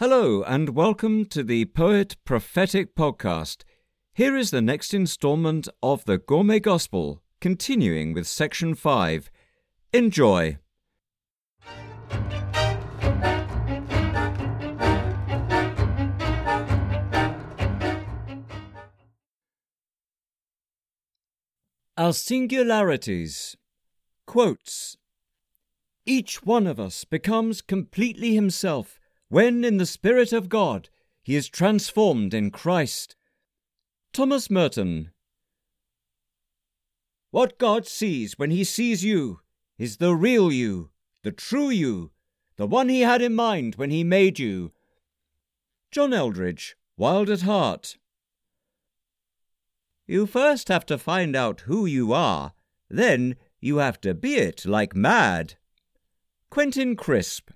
Hello, and welcome to the Poet Prophetic Podcast. Here is the next installment of the Gourmet Gospel, continuing with section 5. Enjoy. Our singularities. Quotes Each one of us becomes completely himself when, in the Spirit of God, he is transformed in Christ. Thomas Merton. What God sees when he sees you is the real you, the true you, the one he had in mind when he made you. John Eldredge, Wild at Heart. You first have to find out who you are, then you have to be it like mad. Quentin Crisp.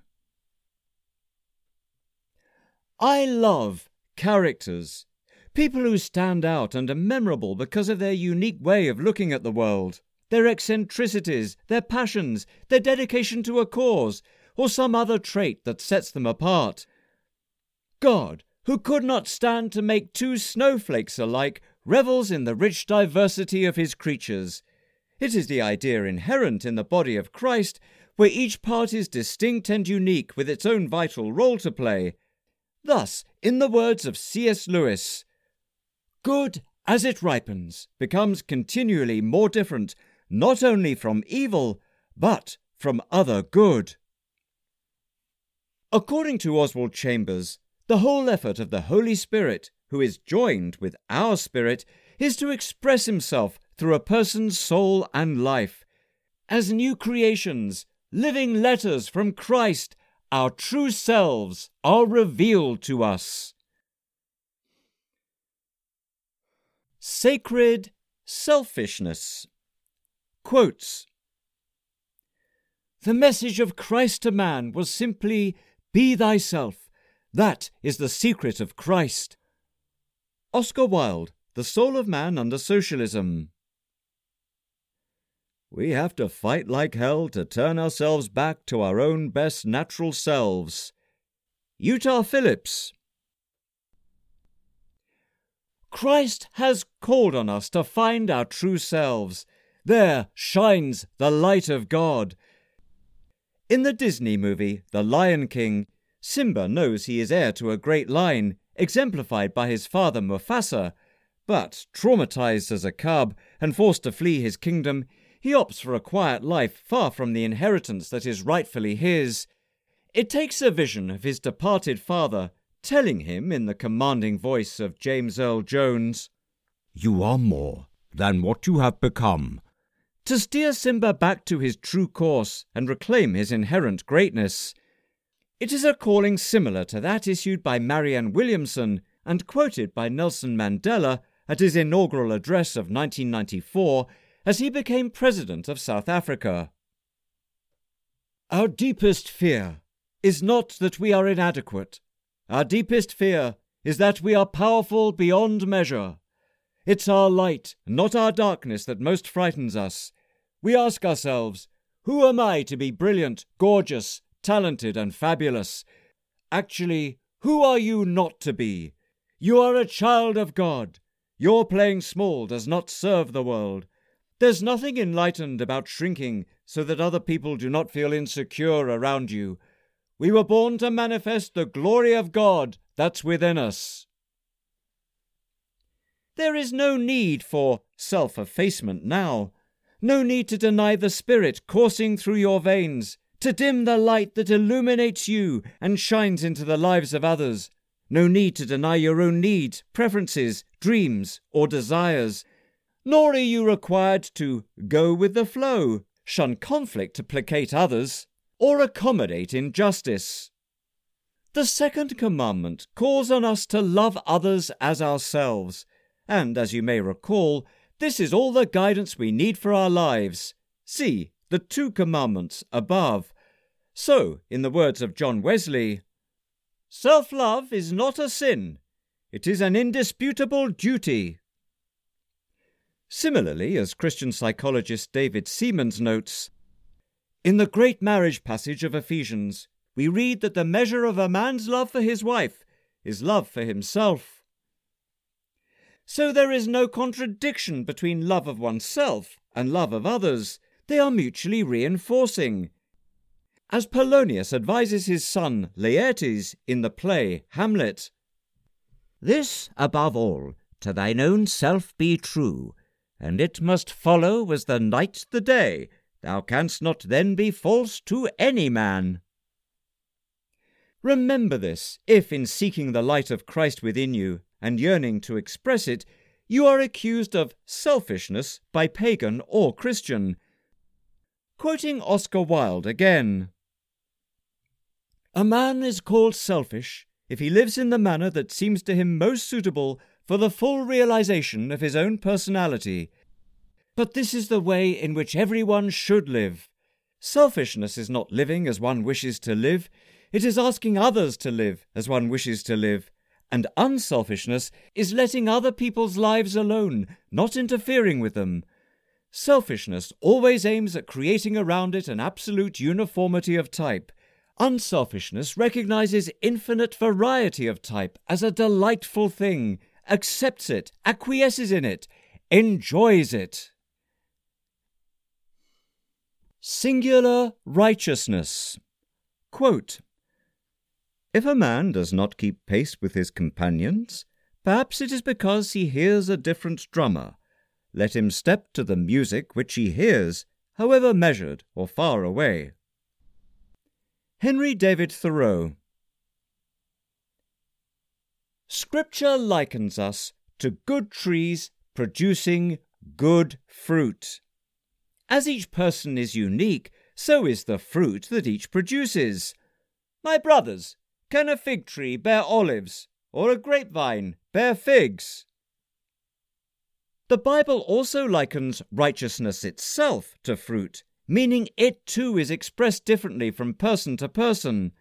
I love characters. People who stand out and are memorable because of their unique way of looking at the world, their eccentricities, their passions, their dedication to a cause, or some other trait that sets them apart. God, who could not stand to make two snowflakes alike, revels in the rich diversity of his creatures. It is the idea inherent in the body of Christ, where each part is distinct and unique with its own vital role to play. Thus, in the words of C.S. Lewis, good as it ripens becomes continually more different, not only from evil, but from other good. According to Oswald Chambers, the whole effort of the Holy Spirit who is joined with our spirit, is to express himself through a person's soul and life. As new creations, living letters from Christ, our true selves are revealed to us. Sacred selfishness. Quotes The message of Christ to man was simply, Be thyself. That is the secret of Christ. Oscar Wilde, The Soul of Man Under Socialism. We have to fight like hell to turn ourselves back to our own best natural selves. Utah Phillips. Christ has called on us to find our true selves. There shines the light of God. In the Disney movie The Lion King, Simba knows he is heir to a great line exemplified by his father Mufasa, but traumatized as a cub and forced to flee his kingdom, he opts for a quiet life far from the inheritance that is rightfully his. It takes a vision of his departed father telling him in the commanding voice of James Earl Jones, You are more than what you have become, to steer Simba back to his true course and reclaim his inherent greatness. It is a calling similar to that issued by Marianne Williamson and quoted by Nelson Mandela at his inaugural address of 1994 as he became President of South Africa. Our deepest fear is not that we are inadequate. Our deepest fear is that we are powerful beyond measure. It's our light, not our darkness, that most frightens us. We ask ourselves, Who am I to be brilliant, gorgeous, talented, and fabulous. Actually, who are you not to be? You are a child of God. Your playing small does not serve the world. There's nothing enlightened about shrinking so that other people do not feel insecure around you. We were born to manifest the glory of God that's within us. There is no need for self effacement now, no need to deny the Spirit coursing through your veins to dim the light that illuminates you and shines into the lives of others. No need to deny your own needs, preferences, dreams, or desires. Nor are you required to go with the flow, shun conflict to placate others, or accommodate injustice. The second commandment calls on us to love others as ourselves, and as you may recall, this is all the guidance we need for our lives. See the two commandments above. So, in the words of John Wesley, self love is not a sin, it is an indisputable duty. Similarly, as Christian psychologist David Seamands notes, in the great marriage passage of Ephesians, we read that the measure of a man's love for his wife is love for himself. So there is no contradiction between love of oneself and love of others. They are mutually reinforcing. As Polonius advises his son Laertes in the play Hamlet This, above all, to thine own self be true, and it must follow as the night the day, thou canst not then be false to any man. Remember this, if in seeking the light of Christ within you and yearning to express it, you are accused of selfishness by pagan or Christian. Quoting Oscar Wilde again A man is called selfish if he lives in the manner that seems to him most suitable for the full realization of his own personality. But this is the way in which everyone should live. Selfishness is not living as one wishes to live, it is asking others to live as one wishes to live. And unselfishness is letting other people's lives alone, not interfering with them. Selfishness always aims at creating around it an absolute uniformity of type. Unselfishness recognizes infinite variety of type as a delightful thing accepts it, acquiesces in it, enjoys it. Singular righteousness. Quote, if a man does not keep pace with his companions, perhaps it is because he hears a different drummer. Let him step to the music which he hears, however measured or far away. Henry David Thoreau Scripture likens us to good trees producing good fruit. As each person is unique, so is the fruit that each produces. My brothers, can a fig tree bear olives, or a grapevine bear figs? The Bible also likens righteousness itself to fruit, meaning it too is expressed differently from person to person.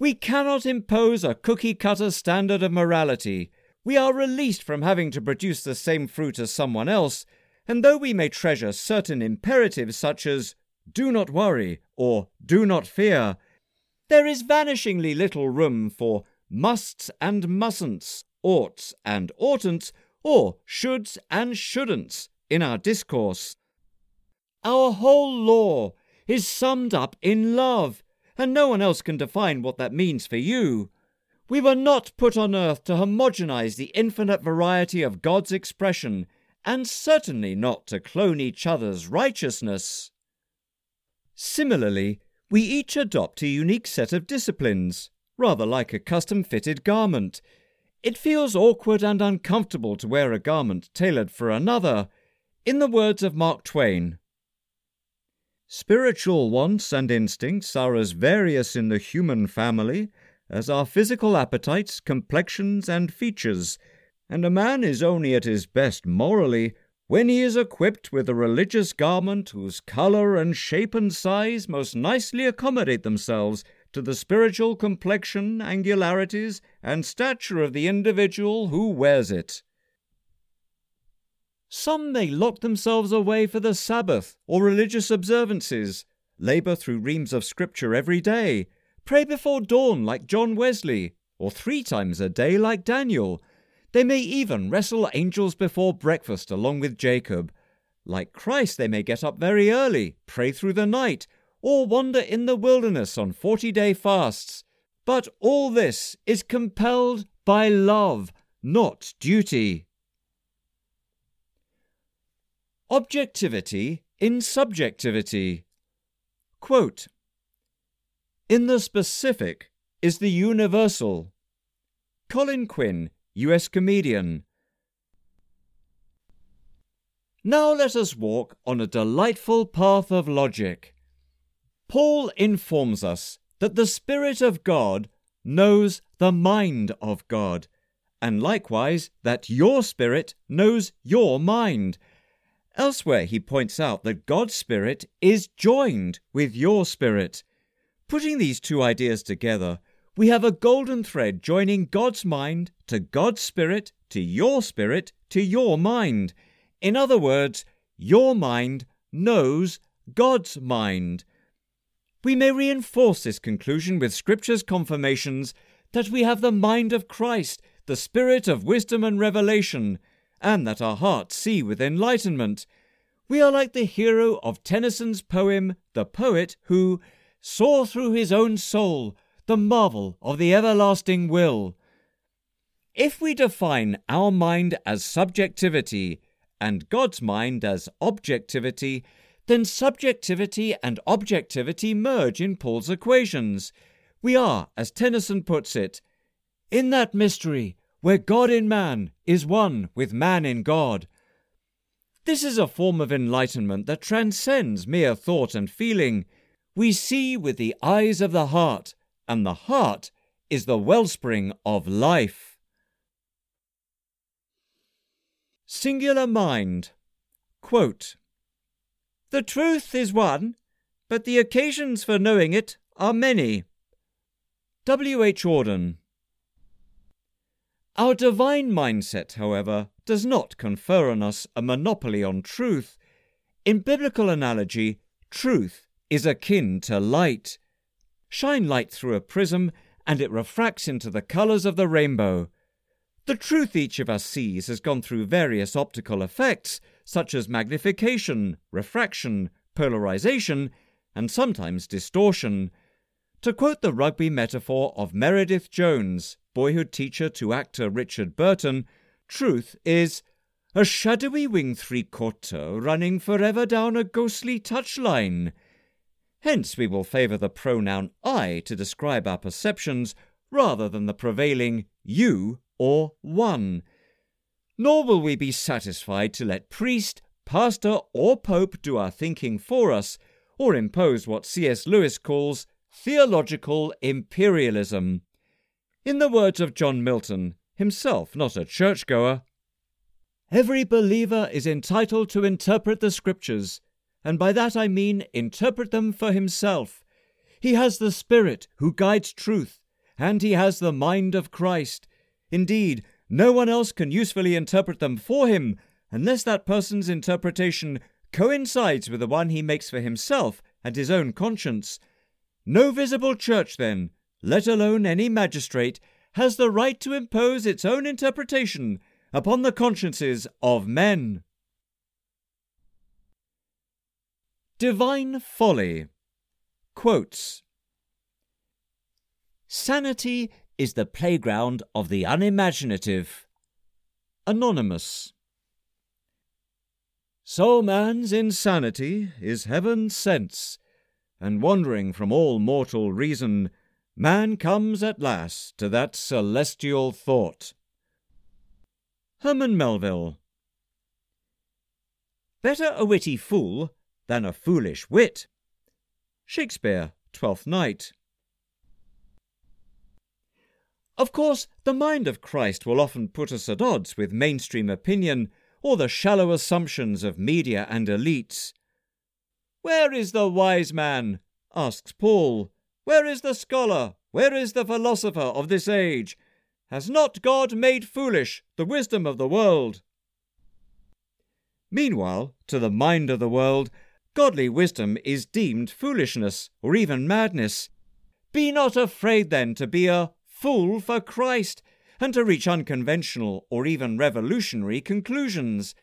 We cannot impose a cookie cutter standard of morality. We are released from having to produce the same fruit as someone else, and though we may treasure certain imperatives such as do not worry or do not fear, there is vanishingly little room for musts and mustn'ts, oughts and oughtn'ts, or shoulds and shouldn'ts in our discourse. Our whole law is summed up in love, and no one else can define what that means for you. We were not put on earth to homogenize the infinite variety of God's expression, and certainly not to clone each other's righteousness. Similarly, we each adopt a unique set of disciplines, rather like a custom fitted garment. It feels awkward and uncomfortable to wear a garment tailored for another. In the words of Mark Twain, Spiritual wants and instincts are as various in the human family as are physical appetites, complexions, and features, and a man is only at his best morally when he is equipped with a religious garment whose colour and shape and size most nicely accommodate themselves to the spiritual complexion, angularities, and stature of the individual who wears it. Some may lock themselves away for the Sabbath or religious observances, labour through reams of Scripture every day, pray before dawn like John Wesley, or three times a day like Daniel. They may even wrestle angels before breakfast along with Jacob. Like Christ, they may get up very early, pray through the night, or wander in the wilderness on forty day fasts. But all this is compelled by love, not duty. Objectivity in subjectivity. Quote, in the specific is the universal. Colin Quinn, US comedian. Now let us walk on a delightful path of logic. Paul informs us that the Spirit of God knows the mind of God, and likewise that your spirit knows your mind Elsewhere, he points out that God's Spirit is joined with your spirit. Putting these two ideas together, we have a golden thread joining God's mind to God's Spirit to your spirit to your mind. In other words, your mind knows God's mind. we may reinforce this conclusion with Scripture's confirmations that we have the mind of Christ, the spirit of wisdom and revelation, and that our hearts see with enlightenment. We are like the hero of Tennyson's poem, The Poet, who saw through his own soul the marvel of the everlasting will. If we define our mind as subjectivity and God's mind as objectivity, then subjectivity and objectivity merge in Paul's equations. We are, as Tennyson puts it, in that mystery where God in man is one with man in God. This is a form of enlightenment that transcends mere thought and feeling. We see with the eyes of the heart, and the heart is the wellspring of life. Singular Mind Quote, The truth is one, but the occasions for knowing it are many. W. H. Auden our divine mindset, however, does not confer on us a monopoly on truth. In biblical analogy, truth is akin to light. Shine light through a prism, and it refracts into the colours of the rainbow. The truth each of us sees has gone through various optical effects, such as magnification, refraction, polarization, and sometimes distortion. To quote the rugby metaphor of Meredith Jones, boyhood teacher to actor Richard Burton, truth is a shadowy wing three quarter running forever down a ghostly touchline. Hence we will favour the pronoun I to describe our perceptions rather than the prevailing you or one. Nor will we be satisfied to let priest, pastor, or pope do our thinking for us, or impose what C.S. Lewis calls theological imperialism. In the words of John Milton, himself not a churchgoer, every believer is entitled to interpret the Scriptures, and by that I mean interpret them for himself. He has the Spirit who guides truth, and he has the mind of Christ. Indeed, no one else can usefully interpret them for him unless that person's interpretation coincides with the one he makes for himself and his own conscience. No visible church, then, let alone any magistrate, has the right to impose its own interpretation upon the consciences of men. Divine Folly quotes Sanity is the playground of the unimaginative. Anonymous. So man's insanity is heaven's sense, and wandering from all mortal reason, man comes at last to that celestial thought. Herman Melville. Better a witty fool than a foolish wit. Shakespeare, Twelfth Night. Of course, the mind of Christ will often put us at odds with mainstream opinion or the shallow assumptions of media and elites. Where is the wise man? asks Paul. Where is the scholar? Where is the philosopher of this age? Has not God made foolish the wisdom of the world? Meanwhile, to the mind of the world, godly wisdom is deemed foolishness or even madness. Be not afraid then to be a fool for Christ and to reach unconventional or even revolutionary conclusions.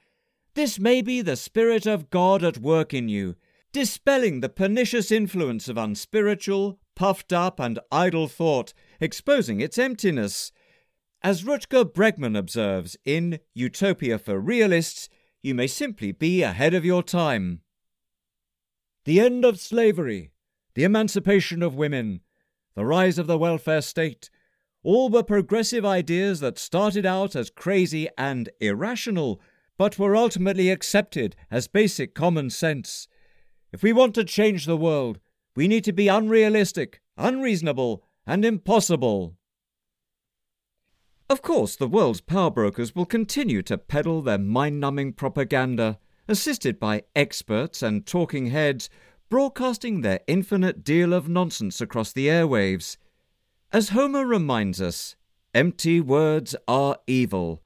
This may be the Spirit of God at work in you, dispelling the pernicious influence of unspiritual, puffed up, and idle thought, exposing its emptiness. As Rutger Bregman observes in Utopia for Realists, you may simply be ahead of your time. The end of slavery, the emancipation of women, the rise of the welfare state, all were progressive ideas that started out as crazy and irrational, but were ultimately accepted as basic common sense. If we want to change the world, we need to be unrealistic, unreasonable, and impossible. Of course, the world's power brokers will continue to peddle their mind numbing propaganda, assisted by experts and talking heads broadcasting their infinite deal of nonsense across the airwaves. As Homer reminds us, empty words are evil.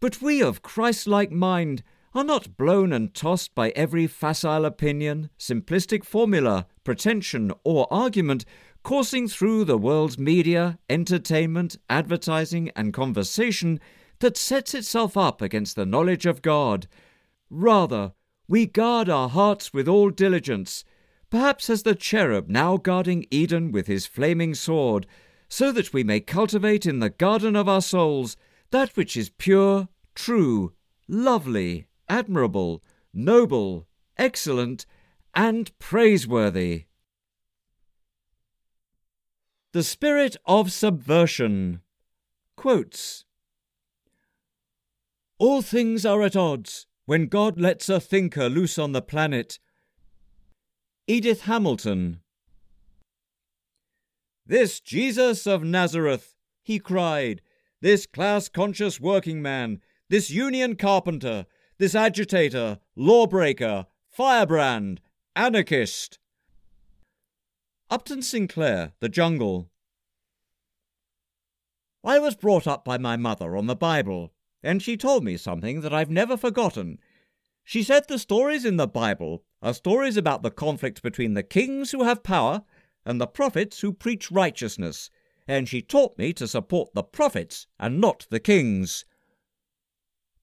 But we of Christ like mind are not blown and tossed by every facile opinion, simplistic formula, pretension, or argument coursing through the world's media, entertainment, advertising, and conversation that sets itself up against the knowledge of God. Rather, we guard our hearts with all diligence, perhaps as the cherub now guarding Eden with his flaming sword, so that we may cultivate in the garden of our souls that which is pure, true, lovely, admirable, noble, excellent, and praiseworthy. The Spirit of Subversion quotes All things are at odds when God lets a thinker loose on the planet. Edith Hamilton. This Jesus of Nazareth, he cried, this class conscious working man, this union carpenter, this agitator, lawbreaker, firebrand, anarchist. Upton Sinclair, The Jungle. I was brought up by my mother on the Bible, and she told me something that I've never forgotten. She said the stories in the Bible are stories about the conflict between the kings who have power and the prophets who preach righteousness, and she taught me to support the prophets and not the kings.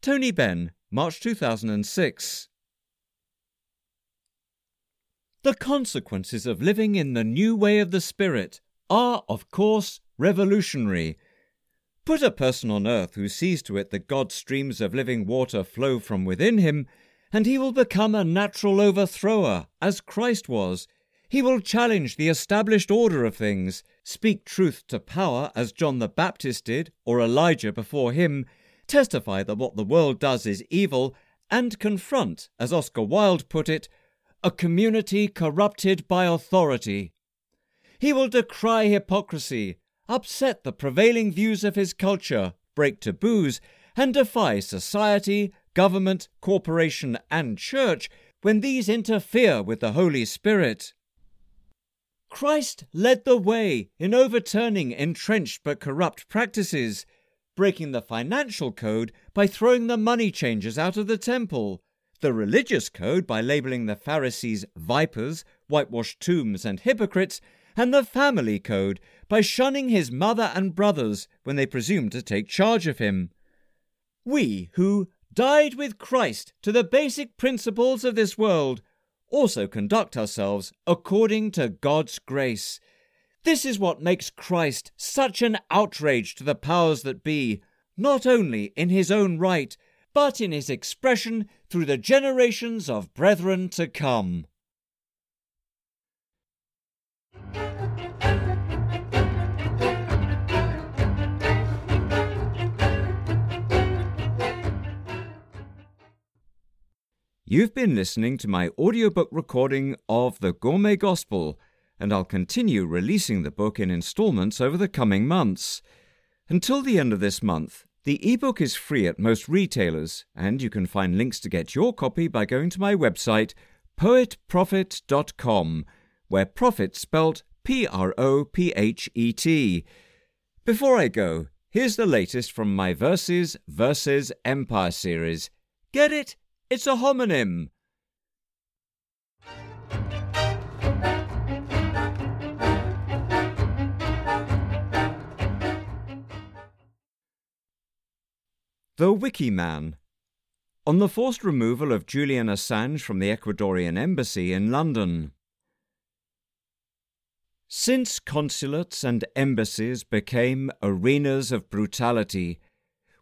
Tony Benn, March 2006. The consequences of living in the new way of the Spirit are, of course, revolutionary. Put a person on earth who sees to it that God's streams of living water flow from within him, and he will become a natural overthrower, as Christ was. He will challenge the established order of things, speak truth to power, as John the Baptist did, or Elijah before him, testify that what the world does is evil, and confront, as Oscar Wilde put it, a community corrupted by authority. He will decry hypocrisy, upset the prevailing views of his culture, break taboos, and defy society, government, corporation, and church when these interfere with the Holy Spirit. Christ led the way in overturning entrenched but corrupt practices breaking the financial code by throwing the money changers out of the temple, the religious code by labeling the Pharisees vipers, whitewashed tombs, and hypocrites, and the family code by shunning his mother and brothers when they presumed to take charge of him. We, who died with Christ to the basic principles of this world, also conduct ourselves according to God's grace this is what makes Christ such an outrage to the powers that be, not only in his own right, but in his expression through the generations of brethren to come. You've been listening to my audiobook recording of The Gourmet Gospel and I'll continue releasing the book in installments over the coming months. Until the end of this month, the ebook is free at most retailers, and you can find links to get your copy by going to my website, poetprophet.com, where prophet spelt P R O P H E T. Before I go, here's the latest from my Verses versus Empire series. Get it? It's a homonym. The Wiki Man. On the forced removal of Julian Assange from the Ecuadorian embassy in London. Since consulates and embassies became arenas of brutality,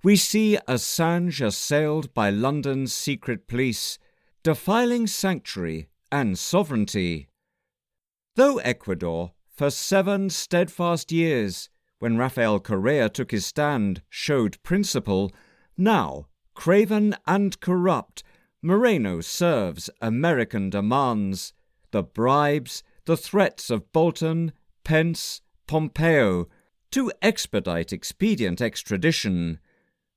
we see Assange assailed by London's secret police, defiling sanctuary and sovereignty. Though Ecuador, for seven steadfast years, when Rafael Correa took his stand, showed principle, now, craven and corrupt, Moreno serves American demands, the bribes, the threats of Bolton, Pence, Pompeo, to expedite expedient extradition,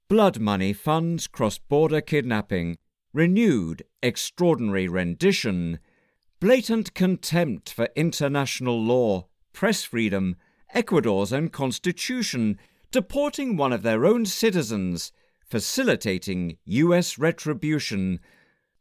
blood money funds cross border kidnapping, renewed extraordinary rendition, blatant contempt for international law, press freedom, Ecuador's own constitution, deporting one of their own citizens, facilitating US retribution,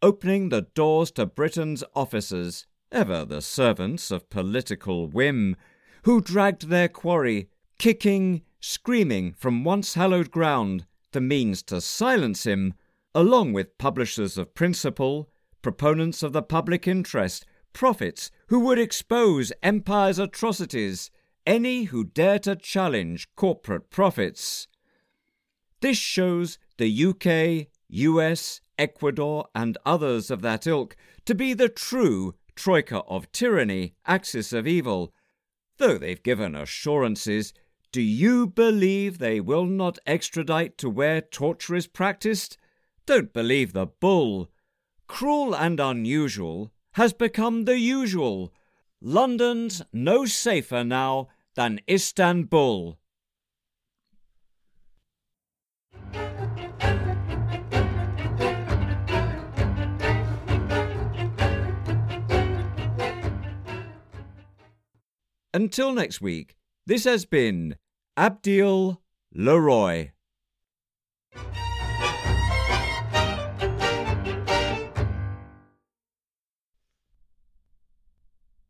opening the doors to Britain's officers, ever the servants of political whim, who dragged their quarry, kicking, screaming from once hallowed ground, the means to silence him, along with publishers of principle, proponents of the public interest, prophets who would expose empire's atrocities, any who dare to challenge corporate profits. This shows the UK, US, Ecuador, and others of that ilk to be the true troika of tyranny, axis of evil. Though they've given assurances, do you believe they will not extradite to where torture is practiced? Don't believe the bull. Cruel and unusual has become the usual. London's no safer now than Istanbul. Until next week, this has been Abdiel LeRoy.